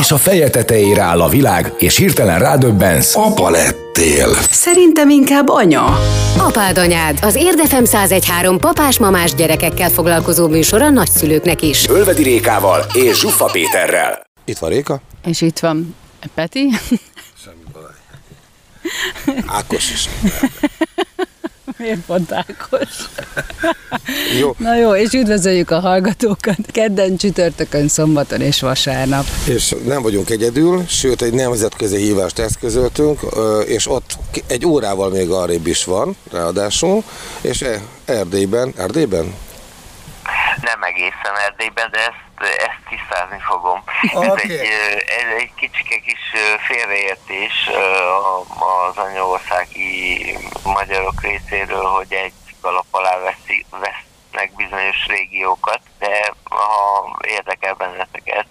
És a feje tetejére áll a világ, és hirtelen rádöbbensz. Apa lettél. Szerintem inkább anya. Apád anyád, az Érdefem 1013 papás-mamás gyerekekkel foglalkozó műsor a nagyszülőknek is. Ölvedi Rékával és Zsuffa Péterrel. Itt van Réka, És itt van Peti. Ákos is. Miért pont Ákos? Jó, Na jó, és üdvözöljük a hallgatókat kedden, csütörtökön, szombaton és vasárnap. és nem vagyunk egyedül, sőt egy nemzetközi hívást eszközöltünk, és ott egy órával még arrébb is van, ráadásul, és e- Erdélyben, Erdélyben? Nem egészen Erdélyben, de ezt, ezt tisztázni fogom. Oké. Ez, egy, ez egy kicsike kis félreértés az anyaországi magyarok részéről, hogy egy kalap alá veszi, vesznek bizonyos régiókat, de ha érdekel benneteket,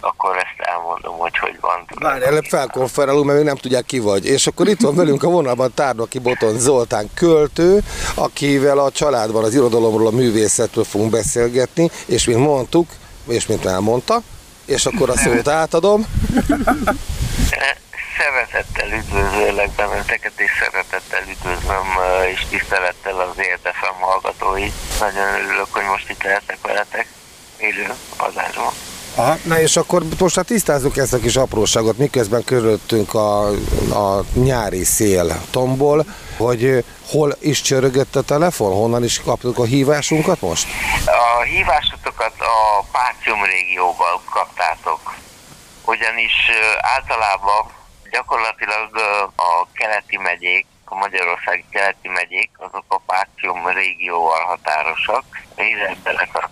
akkor ezt elmondom, hogy hogy van. Várj, előbb felkonferálunk, mert még nem tudják ki vagy. És akkor itt van velünk a vonalban Tárnoki Boton Zoltán költő, akivel a családban az irodalomról, a művészetről fogunk beszélgetni, és mint mondtuk, és mint elmondta, és akkor a szót átadom. Szeretettel üdvözöllek benneteket, és szeretettel üdvözlöm és tisztelettel az érdefem hallgatóit. Nagyon örülök, hogy most itt lehetek veletek élő adásban. Aha, na és akkor most hát tisztázzuk ezt a kis apróságot, miközben körülöttünk a, a nyári szél tombol, hogy hol is csörögött a telefon, honnan is kaptuk a hívásunkat most? A hívásotokat a Pácium régióval kaptátok, ugyanis általában gyakorlatilag a keleti megyék, a Magyarországi keleti megyék, azok a Pácium régióval határosak, illetve a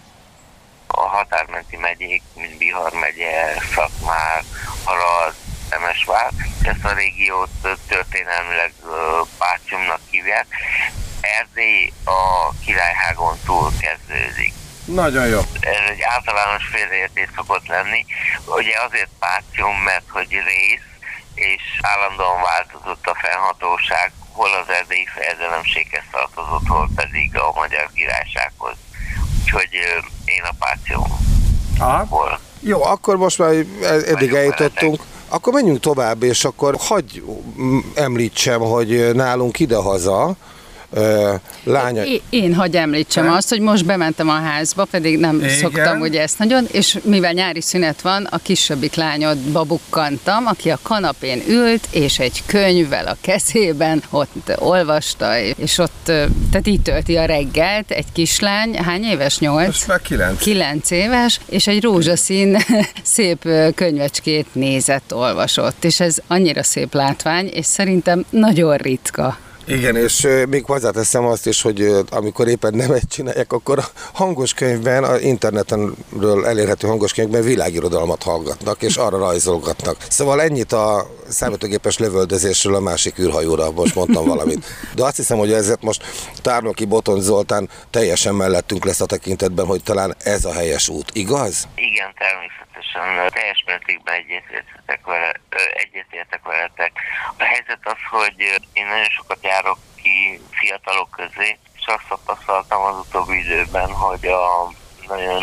a határmenti megyék, mint Bihar megye, Szakmár, Harad, Temesvár. Ezt a régiót történelmileg Páciumnak hívják. Erdély a Királyhágon túl kezdődik. Nagyon jó. Ez egy általános félreértés szokott lenni. Ugye azért Pácium, mert hogy rész, és állandóan változott a fennhatóság, hol az erdélyi fejedelemséghez tartozott, hol pedig a magyar királysághoz. Úgyhogy én a Páciumból. Aha. Jó, akkor most már eddig Vagyok eljutottunk. Akkor menjünk tovább, és akkor hagyj említsem, hogy nálunk idehaza ö, lánya... É- Én hagy említsem azt, hogy most bementem a házba, pedig nem Igen. szoktam ugye ezt nagyon, és mivel nyári szünet van, a kisebbik lányodba bukkantam, aki a kanapén ült, és egy könyvvel a kezében ott olvasta, és ott, tehát így tölti a reggelt, egy kislány, hány éves? Nyolc? már kilenc. Kilenc éves, és egy rózsaszín szép könyvecskét nézett, olvasott, és ez annyira szép látvány, és szerintem nagyon ritka. Igen, és még hozzáteszem azt is, hogy amikor éppen nem egy csinálják, akkor a hangos könyvben, a internetenről elérhető hangos könyvben világirodalmat hallgatnak, és arra rajzolgatnak. Szóval ennyit a számítógépes lövöldözésről a másik űrhajóra, most mondtam valamit. De azt hiszem, hogy ezért most Tárnoki Boton Zoltán teljesen mellettünk lesz a tekintetben, hogy talán ez a helyes út, igaz? Igen, természetesen ö, teljes mértékben egyetértek, vele, egyetértek veletek. A helyzet az, hogy én nagyon sokat járok ki fiatalok közé, és azt tapasztaltam az utóbbi időben, hogy a nagyon,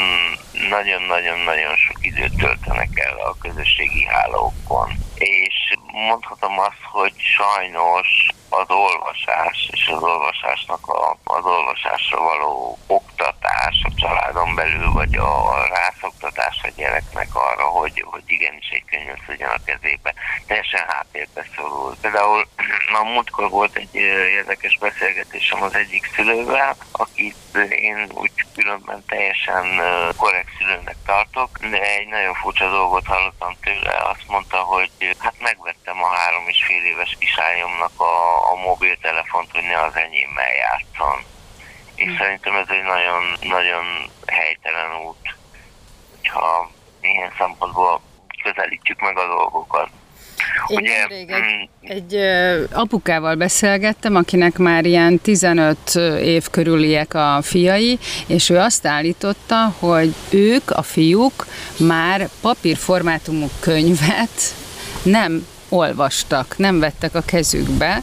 nagyon-nagyon-nagyon sok időt töltenek el a közösségi hálókon. És mondhatom azt, hogy sajnos az olvasás és az olvasásnak a, az olvasásra való oktatás a családon belül, vagy a rászoktatás a gyereknek arra, hogy, hogy igenis egy könyvet tudjon a kezébe, teljesen háttérbe szorul. Például a múltkor volt egy érdekes beszélgetésem az egyik szülővel, akit én úgy különben teljesen korrekt szülőnek tartok, de egy nagyon furcsa dolgot hallottam tőle, azt mondta, hogy hát megvettem a három és fél éves kisányomnak a, a mobiltelefont, hogy ne az enyémmel játszon. És szerintem ez egy nagyon, nagyon helytelen út, hogyha ilyen szempontból közelítjük meg a dolgokat. Én Ugye, nemrég egy, mm, egy apukával beszélgettem, akinek már ilyen 15 év körüliek a fiai, és ő azt állította, hogy ők, a fiúk már papírformátumú könyvet nem olvastak, nem vettek a kezükbe,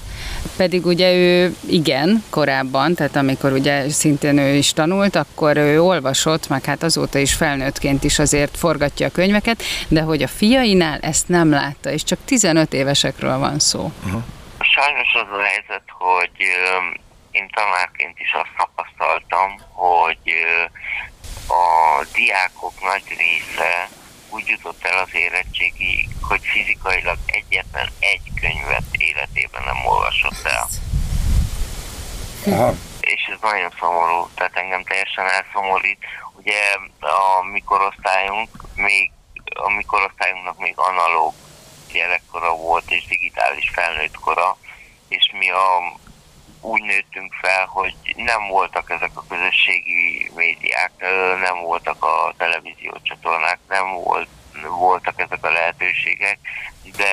pedig ugye ő igen, korábban, tehát amikor ugye szintén ő is tanult, akkor ő olvasott, meg hát azóta is felnőttként is azért forgatja a könyveket, de hogy a fiainál ezt nem látta, és csak 15 évesekről van szó. Uh-huh. Sajnos az a helyzet, hogy én tanárként is azt tapasztaltam, hogy a diákok nagy része úgy jutott el az érettségi, hogy fizikailag egyetlen egy könyvet életében nem olvasott el. Aha. És ez nagyon szomorú, tehát engem teljesen elszomorít. Ugye a mikorosztályunk még, a mikorosztályunknak még analóg gyerekkora volt és digitális felnőtt kora, és mi a úgy nőttünk fel, hogy nem voltak ezek a közösségi médiák, nem voltak a televízió csatornák, nem volt, voltak ezek a lehetőségek, de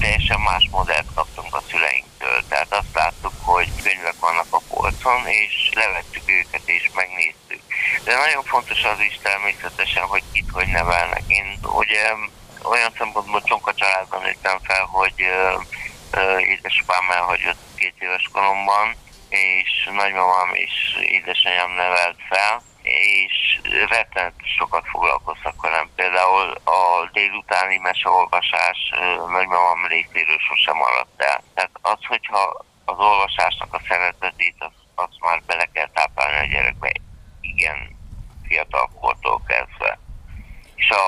teljesen más modellt kaptunk a szüleinktől. Tehát azt láttuk, hogy könyvek vannak a polcon, és levettük őket, és megnéztük. De nagyon fontos az is természetesen, hogy kit hogy nevelnek. Én ugye olyan szempontból csonka családban nőttem fel, hogy édesapám elhagyott két éves koromban, és nagymamám és édesanyám nevelt fel, és rettenet sokat foglalkoztak velem. Például a délutáni meseolvasás nagymamám részéről sosem maradt el. Tehát az, hogyha az olvasásnak a szeretetét, azt, azt már bele kell táplálni a gyerekbe, igen, fiatal kortól kezdve. És a,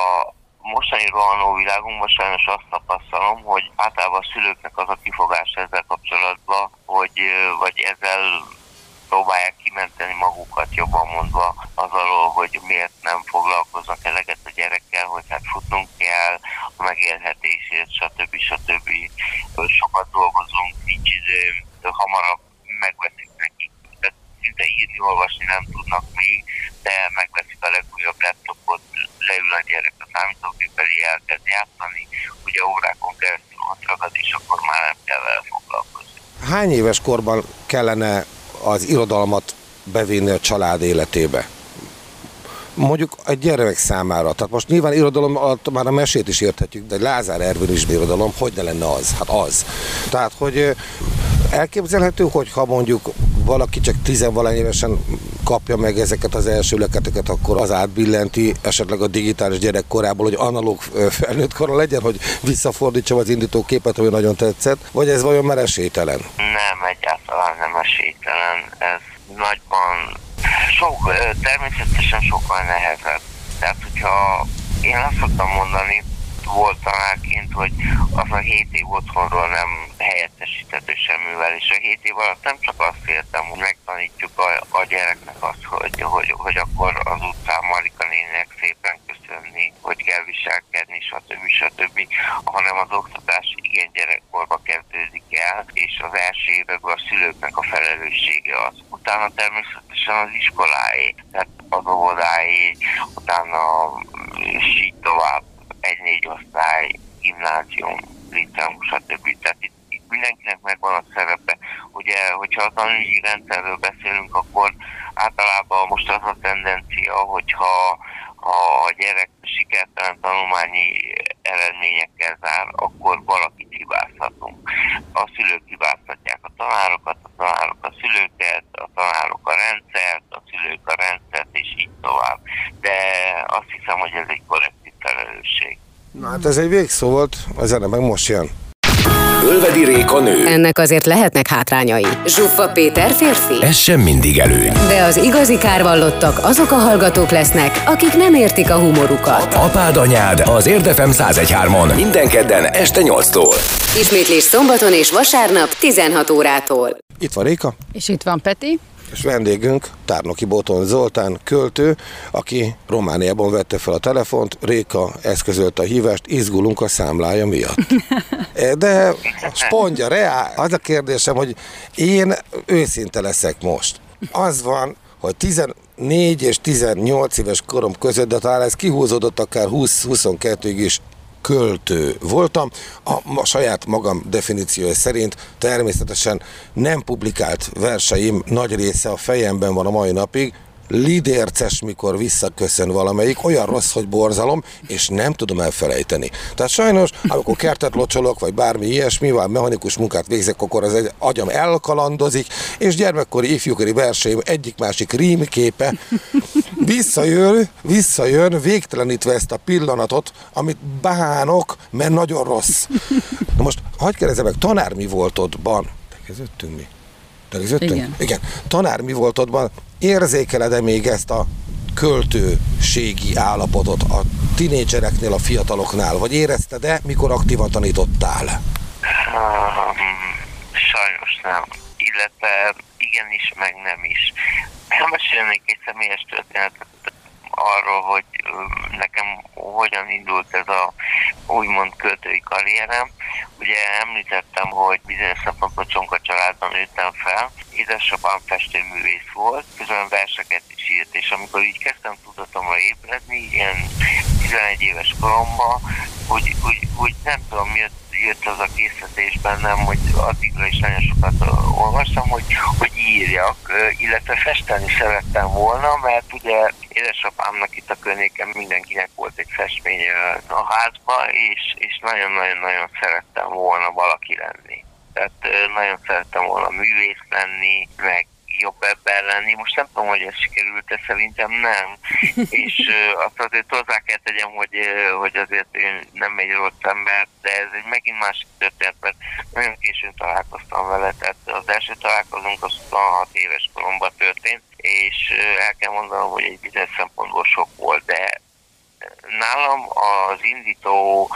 mostani rohanó világunkban sajnos azt tapasztalom, hogy általában a szülőknek az a kifogás ezzel kapcsolatban, hogy vagy ezzel próbálják kimenteni magukat jobban mondva az alól, hogy miért nem foglalkoznak eleget a gyerekkel, hogy hát futnunk kell a megélhetésért, stb. stb. Sokat dolgozunk, nincs idő, hamarabb megveszik nekik. Tehát szinte írni, olvasni nem tudnak még, de megveszik a leül a gyerek a számítógép elé, elkezd játszani, ugye órákon keresztül ott ragad, és akkor már nem kell vele foglalkozni. Hány éves korban kellene az irodalmat bevinni a család életébe? mondjuk egy gyermek számára. Tehát most nyilván irodalom alatt már a mesét is érthetjük, de Lázár Ervin is irodalom, hogy ne lenne az? Hát az. Tehát, hogy elképzelhető, hogy ha mondjuk valaki csak tizenvalány évesen kapja meg ezeket az első leketeket, akkor az átbillenti esetleg a digitális gyerekkorából, hogy analóg felnőtt kora legyen, hogy visszafordítsam az indító képet, ami nagyon tetszett, vagy ez vajon már esélytelen? Nem, egyáltalán nem esélytelen. Ez nagyban sok, természetesen sokkal nehezebb. Tehát, hogyha én azt szoktam mondani, volt tanárként, hogy az a 7 év otthonról nem helyettesíthető semmivel, és a 7 év alatt nem csak azt értem, hogy megtanítjuk a, a gyereknek azt, hogy, hogy, hogy akkor az utcán Marika nének szépen köszönni, hogy kell viselkedni, stb. stb., hanem az oktatás igen gyerekkorba kezdődik el, és az első években a szülőknek a felelőssége az. Utána természetesen az iskoláé, tehát az óvodáé, utána és így tovább egy-négy osztály, gimnázium, liceum, stb. Tehát itt, itt mindenkinek megvan a szerepe. Ugye, hogyha a tanügyi rendszerről beszélünk, akkor általában most az a tendencia, hogyha ha a gyerek sikertelen tanulmányi eredményekkel zár, akkor valakit hibázhatunk. A szülők hibáztatják a tanárokat, a tanárok a szülőket, a tanárok a rendszert, a szülők a rendszert, és így tovább. De azt hiszem, hogy ez egy kollektív felelősség. Na hát ez egy végszó volt, a zene meg most jön. Ölvedi Réka nő. Ennek azért lehetnek hátrányai. Zsuffa Péter férfi. Ez sem mindig előny. De az igazi kárvallottak azok a hallgatók lesznek, akik nem értik a humorukat. Apád anyád az Érdefem 1013-on minden kedden este 8-tól. Ismétlés szombaton és vasárnap 16 órától. Itt van Réka. És itt van Peti és vendégünk Tárnoki Boton Zoltán költő, aki Romániában vette fel a telefont, Réka eszközölte a hívást, izgulunk a számlája miatt. De spondja, reál, az a kérdésem, hogy én őszinte leszek most. Az van, hogy 14 és 18 éves korom között, de talán ez kihúzódott akár 20-22-ig is, költő voltam. A, a saját magam definíciója szerint természetesen nem publikált verseim nagy része a fejemben van a mai napig, lidérces, mikor visszaköszön valamelyik, olyan rossz, hogy borzalom, és nem tudom elfelejteni. Tehát sajnos, amikor kertet locsolok, vagy bármi ilyesmi, vagy mechanikus munkát végzek, akkor az egy agyam elkalandozik, és gyermekkori, ifjúkori verseim egyik-másik rímképe visszajön, visszajön, végtelenítve ezt a pillanatot, amit bánok, mert nagyon rossz. Na most, hagyd kérdezem meg, tanár mi volt ottban? Te kezdődtünk mi? Igen. Igen. Tanár mi volt ottban? Érzékeled-e még ezt a költőségi állapotot a tinédzsereknél, a fiataloknál? Vagy érezted-e, mikor aktívan tanítottál? Um, sajnos nem. Illetve igenis, meg nem is. Elmesélnék egy személyes történetet arról, hogy nekem hogyan indult ez a úgymond költői karrierem. Ugye említettem, hogy bizonyos szempontból csonka családban nőttem fel. Édesapám festőművész volt, közben verseket is írt, és amikor így kezdtem tudatomra ébredni, ilyen 11 éves koromban, hogy, hogy, hogy nem tudom, miért jött az a készítés bennem, hogy addigra is nagyon sokat olvastam, hogy, hogy írjak, illetve festeni szerettem volna, mert ugye édesapámnak itt a környéken mindenkinek volt egy festmény a házba, és, és nagyon-nagyon-nagyon szerettem volna valaki lenni. Tehát nagyon szerettem volna művész lenni, meg jobb ember lenni. Most nem tudom, hogy ez sikerült, de szerintem nem. És uh, azt azért hozzá kell tegyem, hogy, uh, hogy azért én nem egy rossz ember, de ez egy megint másik történet, mert nagyon későn találkoztam vele, tehát az első találkozunk az 26 éves koromban történt, és uh, el kell mondanom, hogy egy bizonyos szempontból sok volt, de nálam az indító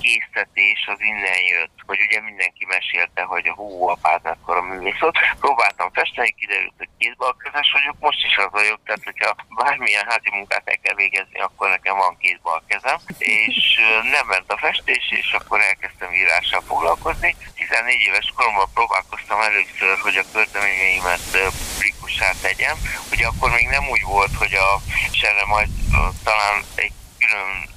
késztetés az innen jött, hogy ugye mindenki mesélte, hogy a hú, apád mekkora művész volt. Próbáltam festeni, kiderült, hogy kézbalkezes vagyok, most is az vagyok, tehát hogyha bármilyen házi munkát el kell végezni, akkor nekem van kézbalkezem, és nem ment a festés, és akkor elkezdtem írással foglalkozni. 14 éves koromban próbálkoztam először, hogy a költeményeimet publikussá tegyem. Ugye akkor még nem úgy volt, hogy a, és erre majd talán egy külön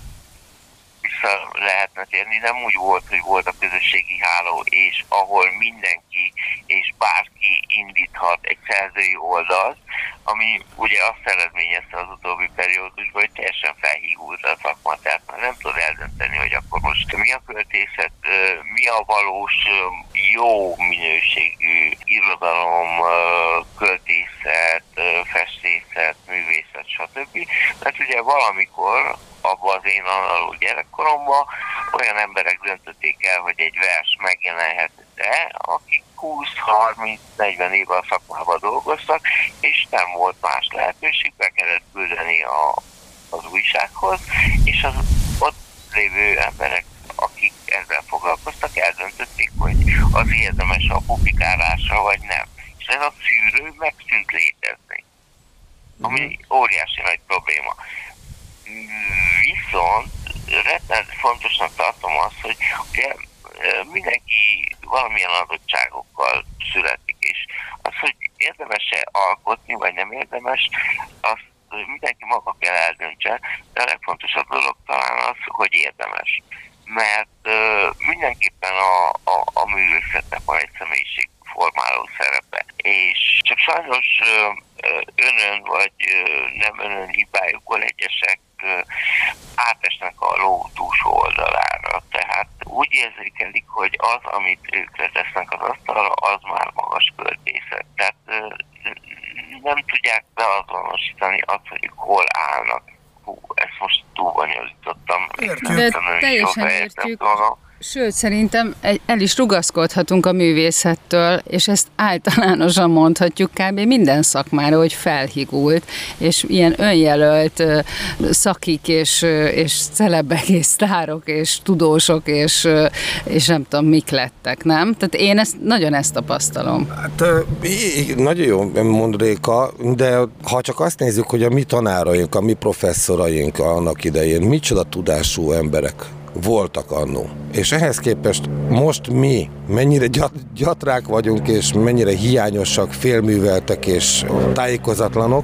vissza lehetne térni, nem úgy volt, hogy volt a közösségi háló, és ahol mindenki és bárki indíthat egy szerzői oldalt, ami ugye azt eredményezte az utóbbi periódusban, hogy teljesen felhígult a szakma, tehát már nem tud eldönteni, hogy akkor most mi a költészet, mi a valós jó minőségű irodalom, költészet, festészet, művészet, stb. Mert ugye valamikor abban az én analóg gyerekkoromban olyan emberek döntötték el, hogy egy vers megjelenhet de akik 20-30-40 éve a szakmában dolgoztak, és nem volt más lehetőség, be kellett küldeni a, az újsághoz, és az ott lévő emberek, akik ezzel foglalkoztak, eldöntötték, hogy az érdemes a publikálásra, vagy nem. És ez a szűrő megszűnt létezni, ami mhm. óriási nagy probléma. Viszont rettenet fontosnak tartom azt, hogy ugye mindenki valamilyen adottságokkal születik, és az, hogy érdemes-e alkotni, vagy nem érdemes, azt mindenki maga kell eldöntse, de a legfontosabb dolog talán az, hogy érdemes. Mert uh, mindenképpen a, a, a művészetnek van egy személyiség formáló szerepe. És csak sajnos uh, önön vagy uh, nem önön hibájukból egyesek átesnek a ló túlsó oldalára. Tehát úgy érzékelik, hogy az, amit ők letesznek az asztalra, az már magas költészet. Tehát nem tudják beazonosítani azt, hogy hol állnak. Hú, ezt most túl bonyolítottam. De teljesen értjük. Volna. Sőt, szerintem el is rugaszkodhatunk a művészettől, és ezt általánosan mondhatjuk kb. minden szakmára, hogy felhigult, és ilyen önjelölt szakik, és, és celebek, és sztárok, és tudósok, és, és nem tudom, mik lettek, nem? Tehát én ezt, nagyon ezt tapasztalom. Hát nagyon jó mond Réka, de ha csak azt nézzük, hogy a mi tanáraink, a mi professzoraink annak idején micsoda tudású emberek voltak annó. És ehhez képest most mi mennyire gyat, gyatrák vagyunk, és mennyire hiányosak, félműveltek és tájékozatlanok,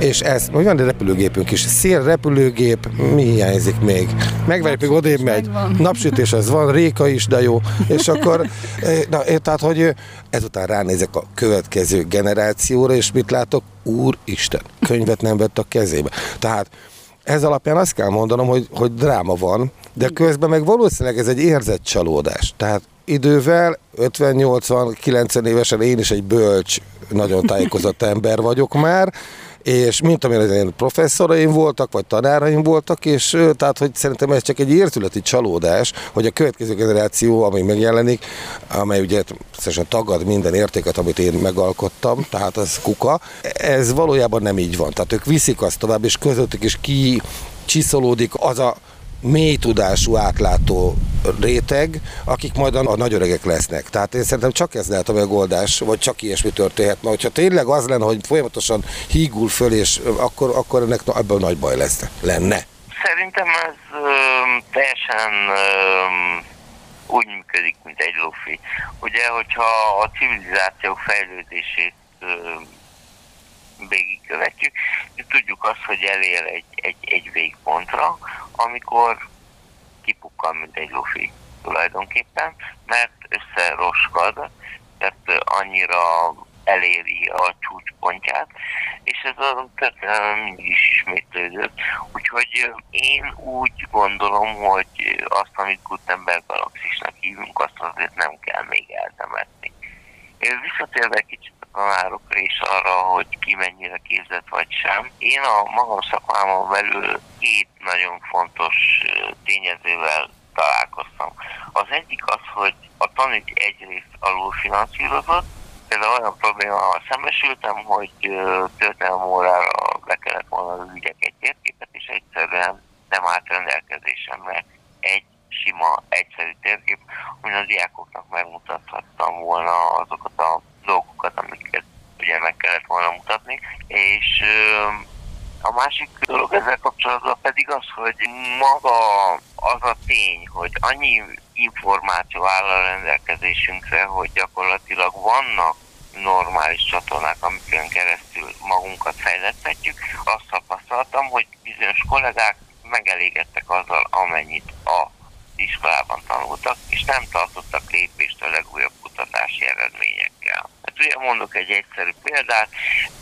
és ez, hogy van egy repülőgépünk is, szél repülőgép, mi hiányzik még? Megverjük, még odébb megy. Napsütés az van, réka is, de jó. És akkor, eh, na, eh, tehát, hogy ezután ránézek a következő generációra, és mit látok? Úristen, könyvet nem vett a kezébe. Tehát ez alapján azt kell mondanom, hogy, hogy dráma van, de közben meg valószínűleg ez egy érzett csalódás. Tehát idővel, 50-80-90 évesen én is egy bölcs, nagyon tájékozott ember vagyok már, és mint amilyen én professzoraim voltak, vagy tanáraim voltak, és tehát, hogy szerintem ez csak egy értületi csalódás, hogy a következő generáció, ami megjelenik, amely ugye szerintem tagad minden értéket, amit én megalkottam, tehát az kuka, ez valójában nem így van. Tehát ők viszik azt tovább, és közöttük is ki csiszolódik az a mély tudású, átlátó réteg, akik majd a nagy öregek lesznek. Tehát én szerintem csak ez lehet a megoldás, vagy csak ilyesmi történhet. Na, hogyha tényleg az lenne, hogy folyamatosan hígul föl, és akkor, akkor ennek ebből nagy baj lesz, lenne. Szerintem ez ö, teljesen ö, úgy működik, mint egy lufi. Ugye, hogyha a civilizáció fejlődését végigkövetjük, tudjuk azt, hogy elér egy, egy, egy végpontra, amikor kipukkan, mint egy lufi tulajdonképpen, mert összeroskad, tehát annyira eléri a csúcspontját, és ez a történelem mindig is ismétlődött. Úgyhogy én úgy gondolom, hogy azt, amit Gutenberg galaxisnak hívunk, azt azért nem kell még eltemetni. Visszatérve kicsit tanárokra is arra, hogy ki mennyire képzett vagy sem. Én a magam szakmámon belül két nagyon fontos tényezővel találkoztam. Az egyik az, hogy a tanügy egyrészt alul finanszírozott, például olyan problémával szembesültem, hogy történelmi órára be kellett volna az ügyek egy térképet, és egyszerűen nem állt rendelkezésemre egy sima, egyszerű térkép, amin a diákoknak megmutathattam volna azokat a dolgokat, amiket ugye meg kellett volna mutatni, és a másik dolog ezzel kapcsolatban pedig az, hogy maga az a tény, hogy annyi információ áll a rendelkezésünkre, hogy gyakorlatilag vannak normális csatornák, amiken keresztül magunkat fejleszthetjük, azt tapasztaltam, hogy bizonyos kollégák megelégedtek azzal, amennyit a iskolában tanultak, és nem tartottak lépést a legújabb kutatási eredményekkel. Mondok egy egyszerű példát,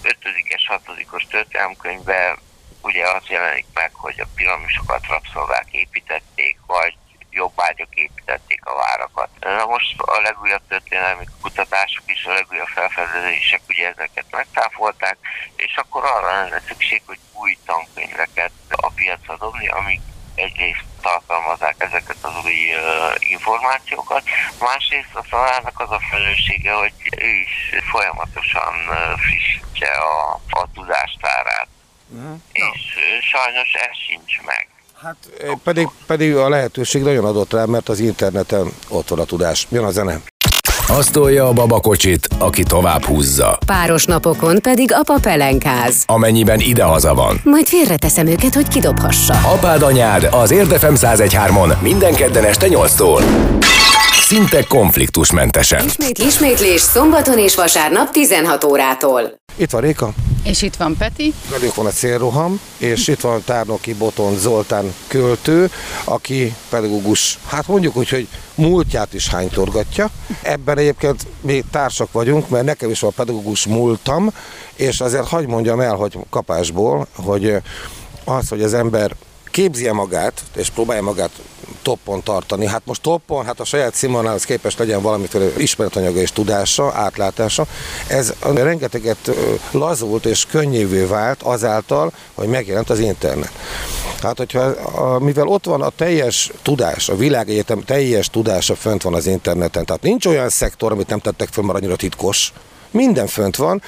5-es, 6-os történelmkönyvben ugye az jelenik meg, hogy a piramisokat rabszolgák építették, vagy jobbágyok építették a várakat. Na most a legújabb történelmi kutatások és a legújabb felfedezések ugye ezeket megtáfolták, és akkor arra lenne szükség, hogy új tankönyveket a piacra dobni, amik egyrészt tartalmazzák ezeket az új uh, információkat, másrészt a tanárnak az a felelőssége, hogy ő is folyamatosan uh, frissítse a, a tudástárát. Uh-huh. És uh, sajnos ez sincs meg. Hát pedig, pedig a lehetőség nagyon adott rá, mert az interneten ott van a tudás. Jön a zene. Azt tolja a babakocsit, aki tovább húzza. Páros napokon pedig apa pelenkáz. Amennyiben idehaza van. Majd félreteszem őket, hogy kidobhassa. Apád anyád az Érdefem 1013-on minden kedden este 8-tól. Szinte konfliktusmentesen. Ismét, ismétlés szombaton és vasárnap 16 órától. Itt van Réka. És itt van Peti. Velünk van a célroham, és itt van Tárnoki Boton Zoltán költő, aki pedagógus, hát mondjuk úgy, hogy múltját is hánytorgatja. Ebben egyébként mi társak vagyunk, mert nekem is van pedagógus múltam, és azért hagyd mondjam el, hogy kapásból, hogy az, hogy az ember képzi magát, és próbálja magát toppon tartani. Hát most toppon, hát a saját színvonalához képest legyen valamiféle ismeretanyaga és tudása, átlátása. Ez rengeteget lazult és könnyűvé vált azáltal, hogy megjelent az internet. Hát, hogyha, mivel ott van a teljes tudás, a világegyetem teljes tudása fönt van az interneten, tehát nincs olyan szektor, amit nem tettek föl, mert annyira titkos, minden fönt van,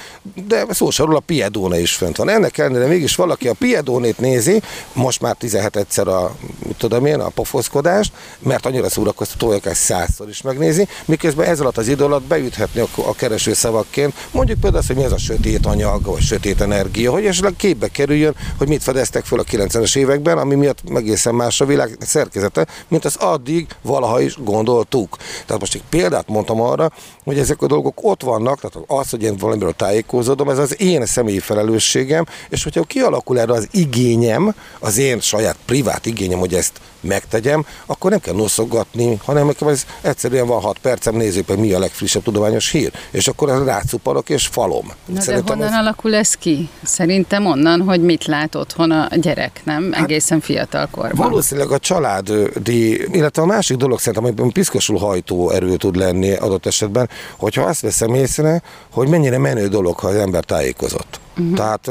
de szó róla a Piedone is fönt van. Ennek ellenére mégis valaki a Piedónét nézi, most már 17 egyszer a, tudom én, a pofoszkodást, mert annyira szórakoztató, hogy százszor is megnézi, miközben ez alatt az idő alatt beüthetni a, a kereső szavakként, mondjuk például azt, hogy mi az a sötét anyag, vagy sötét energia, hogy esetleg képbe kerüljön, hogy mit fedeztek fel a 90-es években, ami miatt egészen más a világ szerkezete, mint az addig valaha is gondoltuk. Tehát most egy példát mondtam arra, hogy ezek a dolgok ott vannak, tehát az, hogy én valamiről tájékozódom, ez az én személyi felelősségem, és hogyha kialakul erre az igényem, az én saját privát igényem, hogy ezt megtegyem, akkor nem kell noszogatni, hanem ez egyszerűen van 6 percem, nézzük meg mi a legfrissebb tudományos hír, és akkor rácuparok és falom. Na Szerintem de honnan ez... alakul ez ki? Szerintem onnan, hogy mit lát otthon a gyerek, nem? Hát, Egészen fiatal korban. Valószínűleg a családi, illetve a másik dolog szerintem, amiben piszkosul hajtó erő tud lenni adott esetben, hogyha azt veszem észre, hogy mennyire menő dolog, ha az ember tájékozott. Uh-huh. Tehát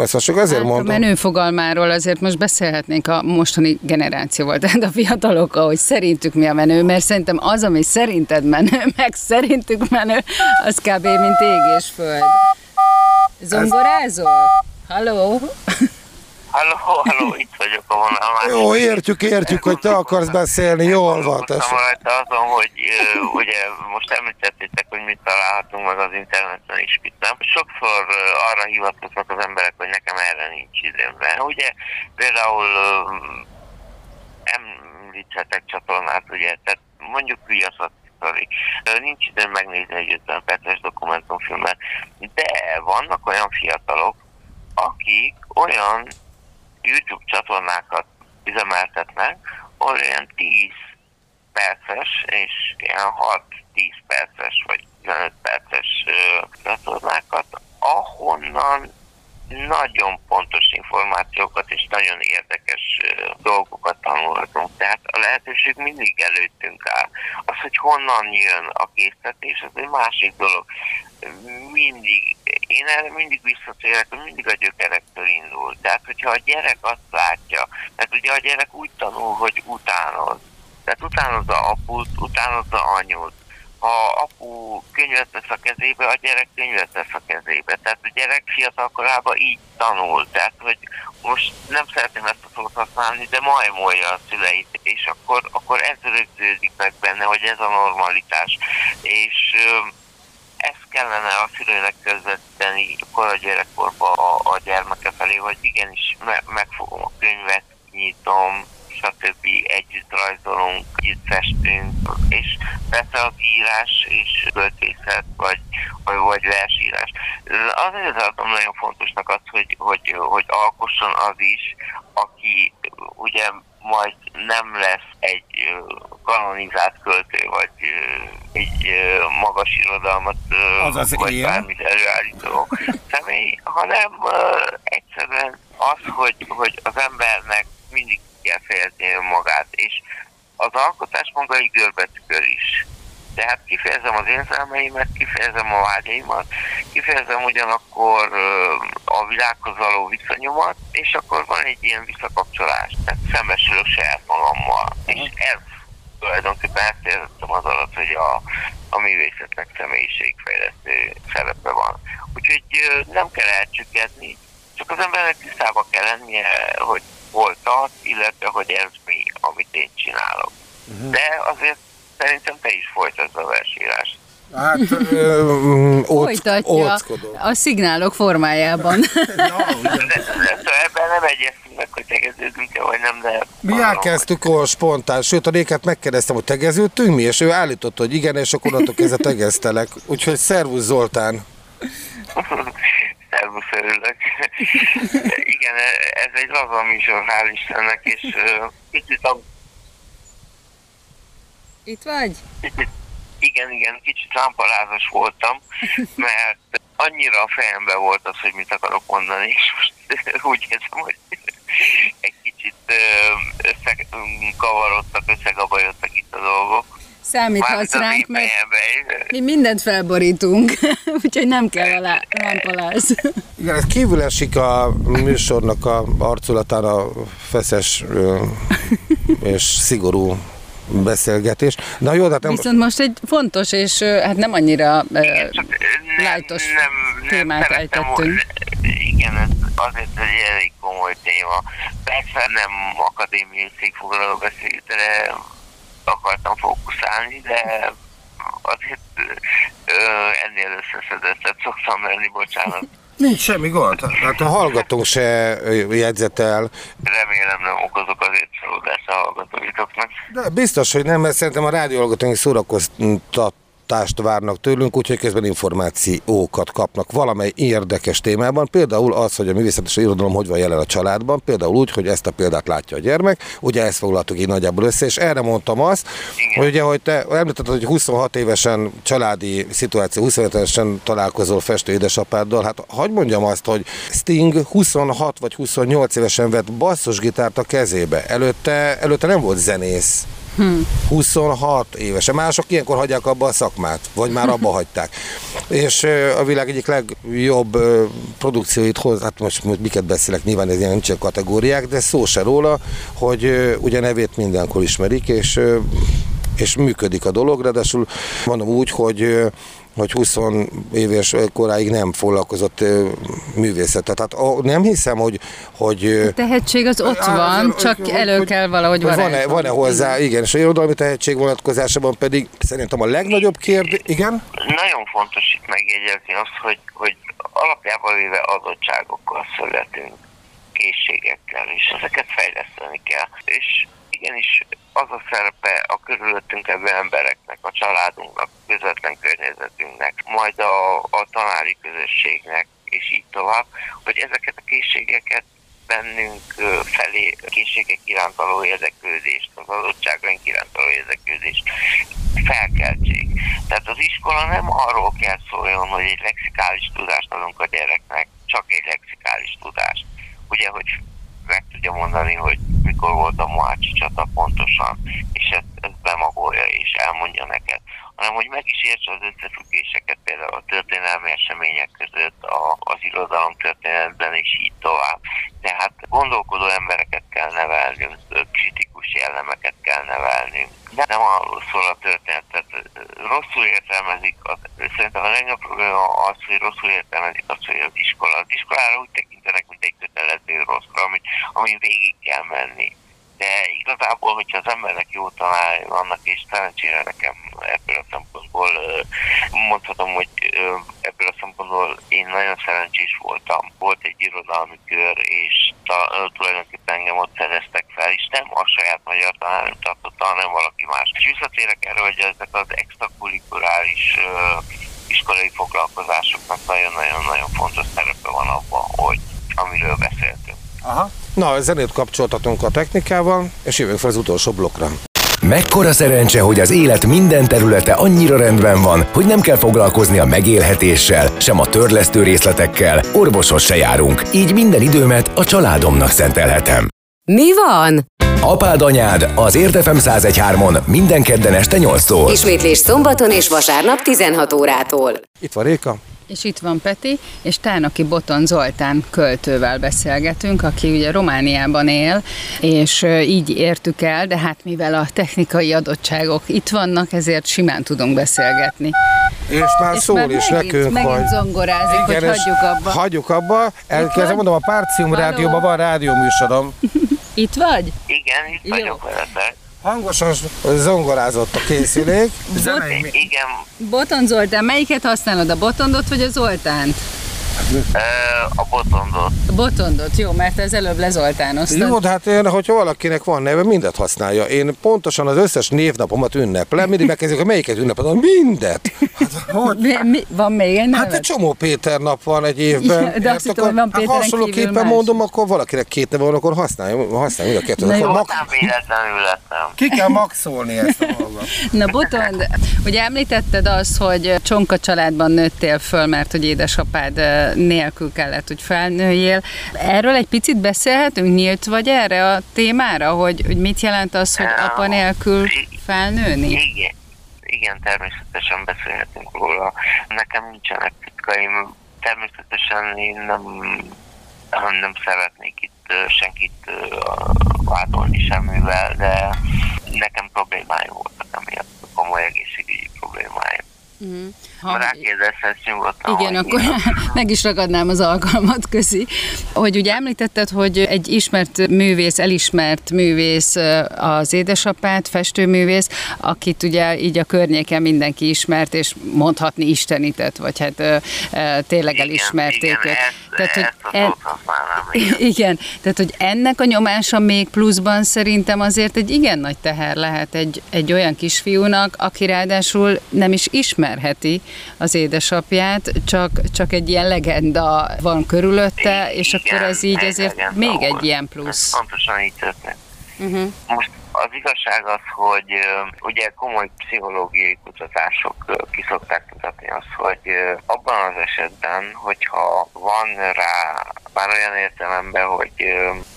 ezt csak azért hát mondom. A menő fogalmáról azért most beszélhetnénk a mostani generációval, tehát a fiatalok, hogy szerintük mi a menő, mert szerintem az, ami szerinted menő, meg szerintük menő, az kb. mint ég és föld. Zongorázol? Halló? Halló, halló, itt vagyok a vonalban. Jó, értjük, értjük, hogy te akarsz beszélni, jól van. Tessék. rajta azon, hogy ugye most említettétek, hogy mit találhatunk meg az interneten is, mit nem. Sokszor arra hivatkoznak az emberek, hogy nekem erre nincs időm. Ugye például említhetek csatornát, ugye, tehát mondjuk viaszat Nincs időm megnézni egy 50 perces dokumentumfilmet, de vannak olyan fiatalok, akik olyan YouTube csatornákat üzemeltetnek, ahol ilyen 10 perces és ilyen 6-10 perces vagy 15 perces csatornákat, ahonnan nagyon pontos információkat és nagyon érdekes dolgokat tanulhatunk. Tehát a lehetőség mindig előttünk áll. Az, hogy honnan jön a készítés, az egy másik dolog. Mindig, én erre mindig visszatérek, hogy mindig a gyökerektől indul. Tehát, hogyha a gyerek azt látja, mert ugye a gyerek úgy tanul, hogy utánoz. Tehát utánozza aput, utánozza anyut, ha apu könyvet vesz a kezébe, a gyerek könyvet vesz a kezébe. Tehát a gyerek fiatal korában így tanul. Tehát, hogy most nem szeretném ezt a szót használni, de majmolja a szüleit, és akkor, akkor ez rögződik meg benne, hogy ez a normalitás. És ezt kellene a szülőnek közvetíteni kora gyerekkorban a, a gyermeke felé, hogy igenis me, megfogom a könyvet, nyitom, stb. együtt rajzolunk, együtt festünk, és persze az írás és költészet, vagy, vagy, versírás. Azért tartom nagyon fontosnak az, hogy, hogy, hogy alkosson az is, aki ugye majd nem lesz egy kanonizált költő, vagy egy magas irodalmat, Azaz vagy én. bármit előállító személy, hanem egyszerűen az, hogy, hogy az embernek mindig kell fejezni magát, és az alkotás maga egy görbetükör is. Tehát kifejezem az érzelmeimet, kifejezem a vágyaimat, kifejezem ugyanakkor a világhoz való viszonyomat, és akkor van egy ilyen visszakapcsolás. Tehát szembesülök saját magammal. És ez tulajdonképpen ezt értettem az alatt, hogy a, a művészetnek személyiségfejlesztő szerepe van. Úgyhogy nem kell elcsüggedni, csak az embernek tisztában kell lennie, hogy hol tart, illetve hogy ez mi, amit én csinálok. Uh-huh. De azért szerintem te is folytatod a versírás. Hát, ö, Folytatja a szignálok formájában. no, de, ebben nem egyeztünk meg, hogy tegeződünk-e, vagy nem, de... Mi elkezdtük olyan spontán, sőt a Réket megkérdeztem, hogy tegeződtünk mi, és ő állította, hogy igen, és akkor onnantól kezdve tegeztelek. Úgyhogy szervusz Zoltán! Szervusz, örülök. Igen, ez egy laza műsor, hál' Istennek, és kicsit a... Itt vagy? igen, igen, kicsit lámpalázas voltam, mert annyira a fejemben volt az, hogy mit akarok mondani, és most úgy érzem, hogy egy kicsit összekavarodtak, összegabajodtak itt a dolgok. Számíthatsz ránk, mert mi mindent felborítunk, úgyhogy nem kell a lámpaláz. Igen, ez kívül esik a műsornak a arculatán a feszes és szigorú beszélgetés. Na jó, de hát nem... Viszont most egy fontos, és hát nem annyira... Igen, csak lájtos témát ejtettünk. Igen, ez azért egy elég komoly téma. Persze nem akadémiai székfoglaló beszélgetre akartam fókuszálni, de azért ö, ennél összeszedettet szoktam lenni, bocsánat. Nincs semmi gond. Hát a hallgatónk se jegyzetel. Remélem nem okozok azért csalódást a hallgatóitoknak. De biztos, hogy nem, mert szerintem a rádió hallgatóink szórakoztat támogatást várnak tőlünk, úgyhogy közben információkat kapnak valamely érdekes témában. Például az, hogy a művészetes irodalom hogy van jelen a családban, például úgy, hogy ezt a példát látja a gyermek. Ugye ezt foglaltuk így nagyjából össze, és erre mondtam azt, Igen. hogy ugye, hogy te említetted, hogy 26 évesen családi szituáció, 25 évesen találkozol festő édesapáddal, hát hagyd mondjam azt, hogy Sting 26 vagy 28 évesen vett basszusgitárt a kezébe. Előtte, előtte nem volt zenész. Hmm. 26 évesen. Mások ilyenkor hagyják abba a szakmát, vagy már abba hagyták. És a világ egyik legjobb produkcióit hoz, hát most, most miket beszélek, nyilván ez ilyen nincsen kategóriák, de szó se róla, hogy ugye nevét mindenkor ismerik, és és működik a dolog, ráadásul mondom úgy, hogy hogy 20 éves koráig nem foglalkozott művészetet. Tehát nem hiszem, hogy... hogy a tehetség az ott á, van, az, csak hogy, elő hogy, kell valahogy van-e, van-e hozzá, igen, és a irodalmi tehetség vonatkozásában pedig szerintem a legnagyobb kérdés, igen? Nagyon fontos itt megjegyezni azt, hogy, hogy alapjában véve adottságokkal születünk, készségekkel, és ezeket fejleszteni kell. És igenis az a szerepe a körülöttünk ebben embereknek, a családunknak, közvetlen környezetünknek, majd a, a tanári közösségnek, és így tovább, hogy ezeket a készségeket bennünk felé készségek iránt való érdeklődést, az adottságaink iránt való érdeklődést felkeltsék. Tehát az iskola nem arról kell szóljon, hogy egy lexikális tudást adunk a gyereknek, csak egy lexikális tudást. Ugye, hogy meg tudja mondani, hogy mikor volt a Mohácsi csata pontosan, és ezt, ezt bemagolja és elmondja neked, hanem hogy meg is értse az összefüggéseket például a történelmi események között, a, az irodalom történetben és így tovább. Tehát gondolkodó embereket kell nevelnünk, kritikus jellemeket kell nevelnünk. De nem arról szól a történet, tehát rosszul értelmezik, az, szerintem a legnagyobb probléma az, hogy rosszul értelmezik azt, hogy az iskola. Az iskolára úgy tekintenek, kötelező rosszra, amit, amin végig kell menni de igazából, hogyha az embernek jó tanár vannak, és szerencsére nekem ebből a szempontból mondhatom, hogy ebből a szempontból én nagyon szerencsés voltam. Volt egy irodalmi kör, és ta, tulajdonképpen engem ott szereztek fel, és nem a saját magyar tanárom tartotta, hanem valaki más. És visszatérek erre, hogy ezek az extrakurikuláris iskolai foglalkozásoknak nagyon-nagyon-nagyon fontos szerepe van abban, hogy amiről beszéltünk. Aha. Na, a zenét kapcsoltatunk a technikával, és jövünk fel az utolsó blokkra. Mekkora szerencse, hogy az élet minden területe annyira rendben van, hogy nem kell foglalkozni a megélhetéssel, sem a törlesztő részletekkel, orvoshoz se járunk, így minden időmet a családomnak szentelhetem. Mi van? Apád anyád az Érdefem 1013-on minden kedden este 8-tól. Ismétlés szombaton és vasárnap 16 órától. Itt van Réka. És itt van Peti, és Tárnoki Boton Zoltán költővel beszélgetünk, aki ugye Romániában él, és így értük el, de hát mivel a technikai adottságok itt vannak, ezért simán tudunk beszélgetni. És már és szól már is megint, nekünk, megint hogy... zongorázik, igen, hogy hagyjuk abba. Hagyjuk abba. Elkezdem mondom, a Párcium Rádióban van rádióműsorom. itt vagy? Igen, itt Jó. vagyok veletek. Hangosan zongorázott a készülék. Bot- igen. Boton Zoltán, melyiket használod, a botondot vagy a Zoltánt? A botondot. A botondot, jó, mert ez előbb lezoltánoztad. Jó, de hát én, hogyha valakinek van neve, mindet használja. Én pontosan az összes névnapomat ünneplem, mindig megkezdjük, hogy melyiket ünnepelem. Mindet! Hát, hogy? Mi, mi, van még egy neve? Hát egy csomó Péter nap van egy évben. Ja, de azt hittem, hogy van hát hasonlóképpen mondom, akkor valakinek két neve van, akkor használja, használja mind a kettőt. Na, jó, mag... véletlenül lettem. Ki kell maxolni ezt a magat. Na Botond, ugye említetted azt, hogy Csonka családban nőttél föl, mert hogy édesapád nélkül kellett, hogy felnőjél. Erről egy picit beszélhetünk? Nyílt vagy erre a témára, hogy, hogy mit jelent az, hogy apa nélkül felnőni? Igen, igen, természetesen beszélhetünk róla. Nekem nincsenek titkaim, természetesen én nem, nem szeretnék itt senkit vádolni semmivel, de nekem problémáim voltak emiatt, komoly egészségügyi problémáim. Uh-huh. Ha rákérdezhetsz nyugodtan. Igen, akkor meg is ragadnám az alkalmat közi. Hogy ugye említetted, hogy egy ismert művész, elismert művész az édesapát, festőművész, akit ugye így a környéken mindenki ismert, és mondhatni istenített, vagy hát tényleg igen, elismerték igen, őt. Ezt, tehát, hogy ezt en... igen. igen, tehát hogy ennek a nyomása még pluszban szerintem azért egy igen nagy teher lehet egy, egy olyan kisfiúnak, aki ráadásul nem is ismerheti az édesapját, csak, csak egy ilyen legenda van körülötte, és igen, akkor ez így ezért még egy ilyen plusz. Pontosan így történt. Uh-huh. Most az igazság az, hogy ugye komoly pszichológiai kutatások kiszokták mutatni azt, hogy abban az esetben, hogyha van rá már olyan értelemben, hogy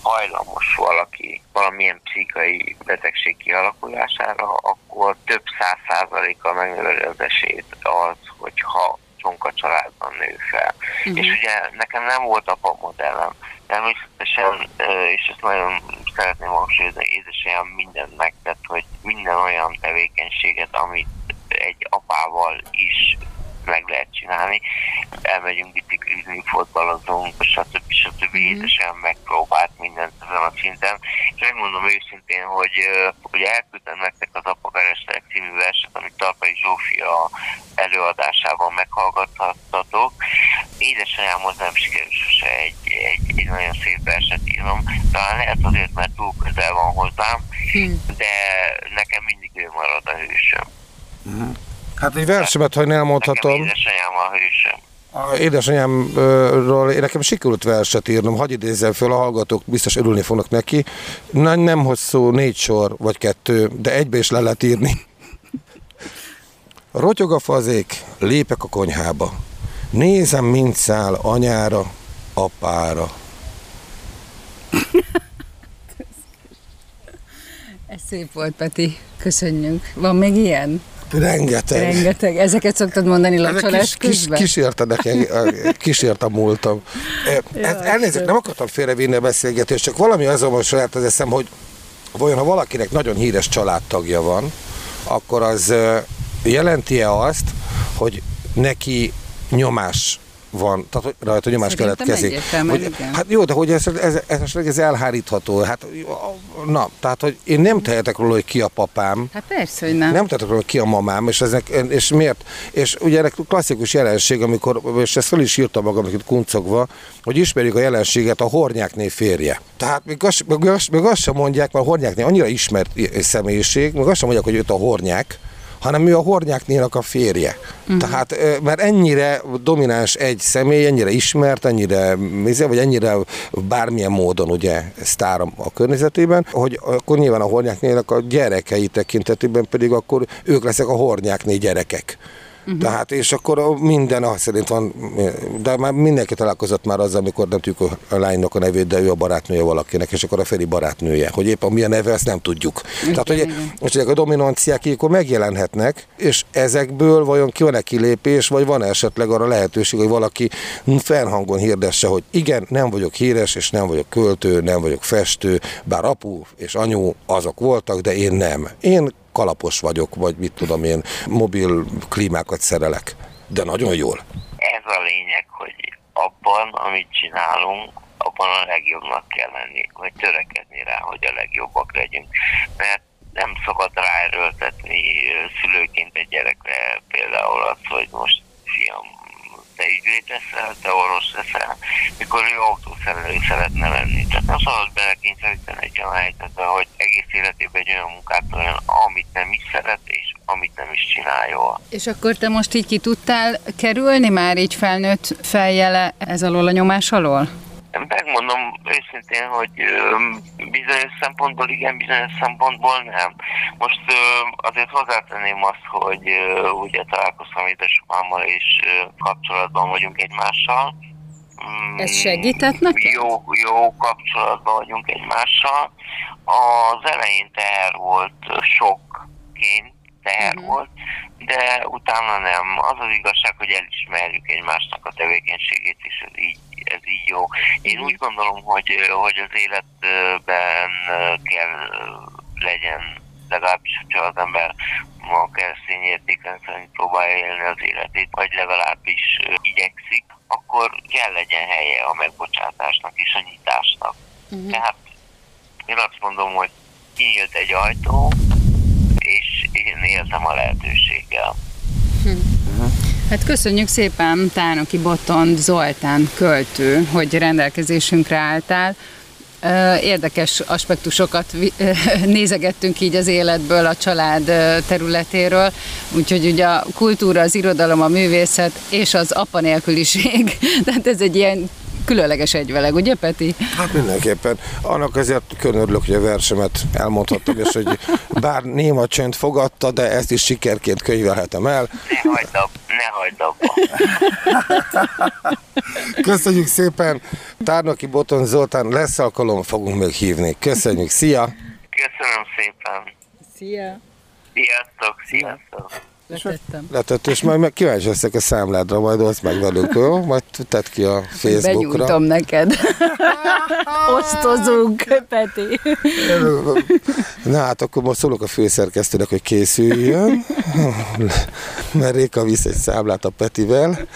hajlamos valaki valamilyen pszichai betegség kialakulására, akkor több száz százalékkal megnöveli az esélyt az, hogyha csonka családban nő fel. Uh-huh. És ugye nekem nem volt apa modellem. Természetesen, és ezt nagyon szeretném hangsúlyozni, édesanyám mindent megtett, hogy minden olyan tevékenységet, amit egy apával is meg lehet csinálni. Elmegyünk biciklizni, fotbalozunk, stb. stb. Mm. Édesem megpróbált mindent ezen a szinten. És megmondom őszintén, hogy ugye elküldtem nektek az Apakerestek című verset, amit Tarpai Zsófia előadásában meghallgathattatok. Édesanyámhoz nem sikerült sose egy, egy, egy nagyon szép verset írnom. Talán lehet azért, mert túl közel van hozzám, mm. de nekem mindig ő marad a hősöm. Mm. Hát egy versemet, ha én elmondhatom. Nekem édesanyám a hősöm. A édesanyámról nekem sikerült verset írnom, hagyj idézzem föl, a hallgatók biztos örülni fognak neki. Nem, nem hosszú, négy sor vagy kettő, de egybe is le lehet írni. Rotyog a fazék, lépek a konyhába. Nézem, mint száll anyára, apára. Ez szép volt, Peti. Köszönjük. Van még ilyen? Rengeteg. Rengeteg. Ezeket szoktad mondani locsolás kis? Kis, kísérte nekem, kísért a múltam. Ja, elnézést, nem akartam félrevinni a beszélgetést, csak valami azon most lehet az eszem, hogy vajon ha valakinek nagyon híres családtagja van, akkor az jelenti-e azt, hogy neki nyomás van, tehát hogy rajta nyomás keletkezik. Hogy, hát jó, de hogy ez, ez, ez, ez elhárítható. Hát, na, tehát, hogy én nem tehetek róla, hogy ki a papám. Hát persze, hogy nem. Nem tehetek róla, hogy ki a mamám, és, ezek, és miért? És ugye ennek klasszikus jelenség, amikor, és ezt fel is írtam magam itt kuncogva, hogy ismerjük a jelenséget a hornyákné férje. Tehát még azt, még, azt, még azt sem mondják, mert a hornyákné annyira ismert személyiség, még azt sem mondják, hogy őt a hornyák, hanem ő a hornyáknél a férje. Uh-huh. Tehát, mert ennyire domináns egy személy, ennyire ismert, ennyire, vagy ennyire bármilyen módon ugye sztár a környezetében, hogy akkor nyilván a hornyáknél a gyerekei tekintetében pedig akkor ők leszek a hornyákné gyerekek. Uh-huh. Tehát, és akkor minden az szerint van, de már mindenki találkozott már azzal, amikor nem tudjuk a lánynak a nevét, de ő a barátnője valakinek, és akkor a Feri barátnője. Hogy éppen milyen neve, ezt nem tudjuk. Igen, Tehát, hogy most ezek a dominanciák akkor megjelenhetnek, és ezekből vajon ki van-e kilépés, vagy van esetleg arra lehetőség, hogy valaki fennhangon hirdesse, hogy igen, nem vagyok híres, és nem vagyok költő, nem vagyok festő, bár apu és anyu azok voltak, de én nem. Én kalapos vagyok, vagy mit tudom én, mobil klímákat szerelek. De nagyon jól. Ez a lényeg, hogy abban, amit csinálunk, abban a legjobbnak kell lenni, vagy törekedni rá, hogy a legjobbak legyünk. Mert nem szabad ráerőltetni szülőként egy gyerekre például azt, hogy most fiam, te ügyvéd leszel, te orvos leszel, mikor ő autószerelő szeretne lenni. Tehát nem szabad belekényszeríteni egy olyan helyzetbe, hogy egész életében egy olyan munkát olyan, amit nem is szeret, és amit nem is csinál jól. És akkor te most így ki tudtál kerülni már így felnőtt feljele ez alól a nyomás alól? Megmondom őszintén, hogy bizonyos szempontból igen, bizonyos szempontból nem. Most azért hozzátenném azt, hogy ugye találkoztam édesapámmal, és kapcsolatban vagyunk egymással. Ez segített neked? Jó, jó kapcsolatban vagyunk egymással. Az elején teher volt sokként, teher uh-huh. volt, de utána nem. Az az igazság, hogy elismerjük egymásnak a tevékenységét, és ez így, ez így jó. Én úgy gondolom, hogy, hogy az életben kell legyen legalábbis, hogyha az ember a keresztény értéken szerint próbálja élni az életét, vagy legalábbis igyekszik, akkor kell legyen helye a megbocsátásnak és a nyitásnak. Uh-huh. Tehát én azt mondom, hogy kinyílt egy ajtó, és én éltem a lehetőséggel. Hát köszönjük szépen Tánoki Botond Zoltán költő, hogy rendelkezésünkre álltál. Érdekes aspektusokat nézegettünk így az életből, a család területéről, úgyhogy ugye a kultúra, az irodalom, a művészet és az apa nélküliség, tehát ez egy ilyen különleges egyveleg, ugye Peti? Hát mindenképpen. Annak azért külön örülök, hogy a versemet elmondhattam, és hogy bár néma csönd fogadta, de ezt is sikerként könyvelhetem el. Ne hagyd abba, ne hagyd abba. Köszönjük szépen. Tárnoki Boton Zoltán, lesz alkalom, fogunk még hívni. Köszönjük, szia! Köszönöm szépen. Szia! Sziasztok, sziasztok. Letettem. Letett, és majd meg kíváncsi leszek a számládra, majd oszd meg velünk, jó? Majd tedd ki a Facebookra. Benyújtom neked. Osztozunk, Peti. Na hát akkor most szólok a főszerkesztőnek, hogy készüljön, mert Réka visz egy számlát a Petivel.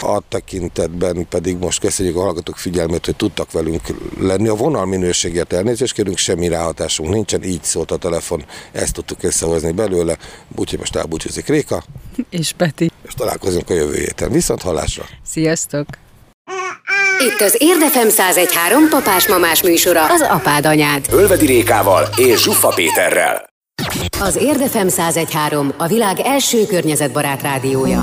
A tekintetben pedig most köszönjük a hallgatók figyelmét, hogy tudtak velünk lenni. A vonal minőségért elnézést kérünk, semmi ráhatásunk nincsen, így szólt a telefon, ezt tudtuk összehozni belőle, úgyhogy most elbúcsúzik Réka. És Peti. És találkozunk a jövő héten. Viszont hallásra! Sziasztok! Itt az Érdefem 1013 papás-mamás műsora, az apád anyád. Ölvedi Rékával és Zsuffa Péterrel. Az Érdefem 1013 a világ első környezetbarát rádiója.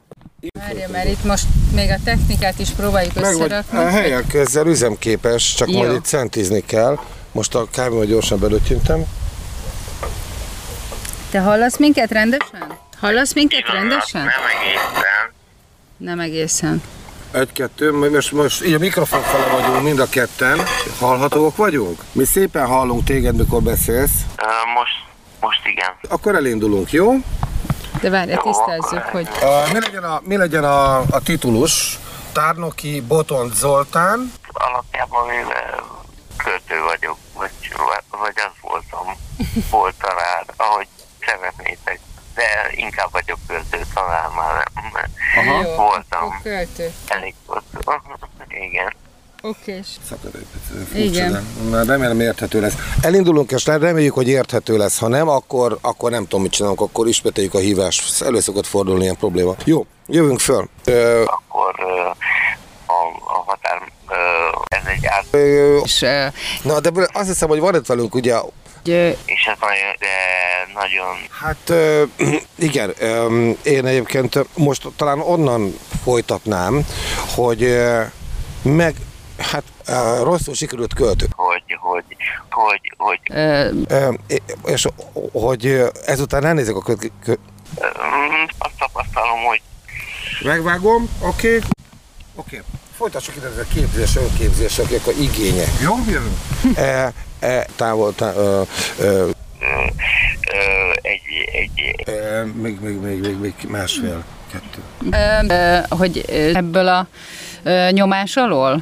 Várja, mert itt most még a technikát is próbáljuk Meg összerakni. a helyek ezzel üzemképes, csak Jó. majd itt centizni kell. Most a kávémat gyorsan belőttyüntem. Te hallasz minket rendesen? Hallasz minket rendesen? Nem egészen. Nem egészen. Egy-kettő, most, most így a mikrofon fele vagyunk mind a ketten. Hallhatóak vagyunk? Mi szépen hallunk téged, mikor beszélsz. Ö, Most, most igen. Akkor elindulunk, jó? De várj, tisztázzuk, hogy Uh, mi legyen a, mi legyen a, a titulus? Tárnoki Botont Zoltán. Alapjában véve költő vagyok, vagy, vagy az voltam. Volt talán, ahogy szeretnétek. De inkább vagyok költő, talán már nem. Jó, Voltam. költő. Elég volt. Igen. Okés. Szakad egy picit, Igen. de Már remélem érthető lesz. Elindulunk, és reméljük, hogy érthető lesz. Ha nem, akkor, akkor nem tudom, mit csinálunk, akkor ismételjük a hívást. Elő szokott fordulni ilyen probléma. Jó, jövünk föl. Ö, Akkor ö, a, a határ, ö, ez egy át, ö, És, ö, na, de azt hiszem, hogy van itt velünk ugye hogy, és ez nagyon, de nagyon Hát ö, igen, ö, én egyébként most talán onnan folytatnám, hogy ö, meg, hát rosszul sikerült költő. hogy, hogy, hogy, hogy Ö, és hogy ezután elnézek a kö, kö, ö, azt tapasztalom, hogy Megvágom, oké. Okay. Oké. Okay. Folytassuk itt ezzel a képzés, önképzés, akik a igénye. Jó, jövünk. e, e, távol, tá, ö, ö, egy, egy, e, még, még, még, még, még másfél, kettő. ö, ö, hogy ebből a ö, nyomás alól?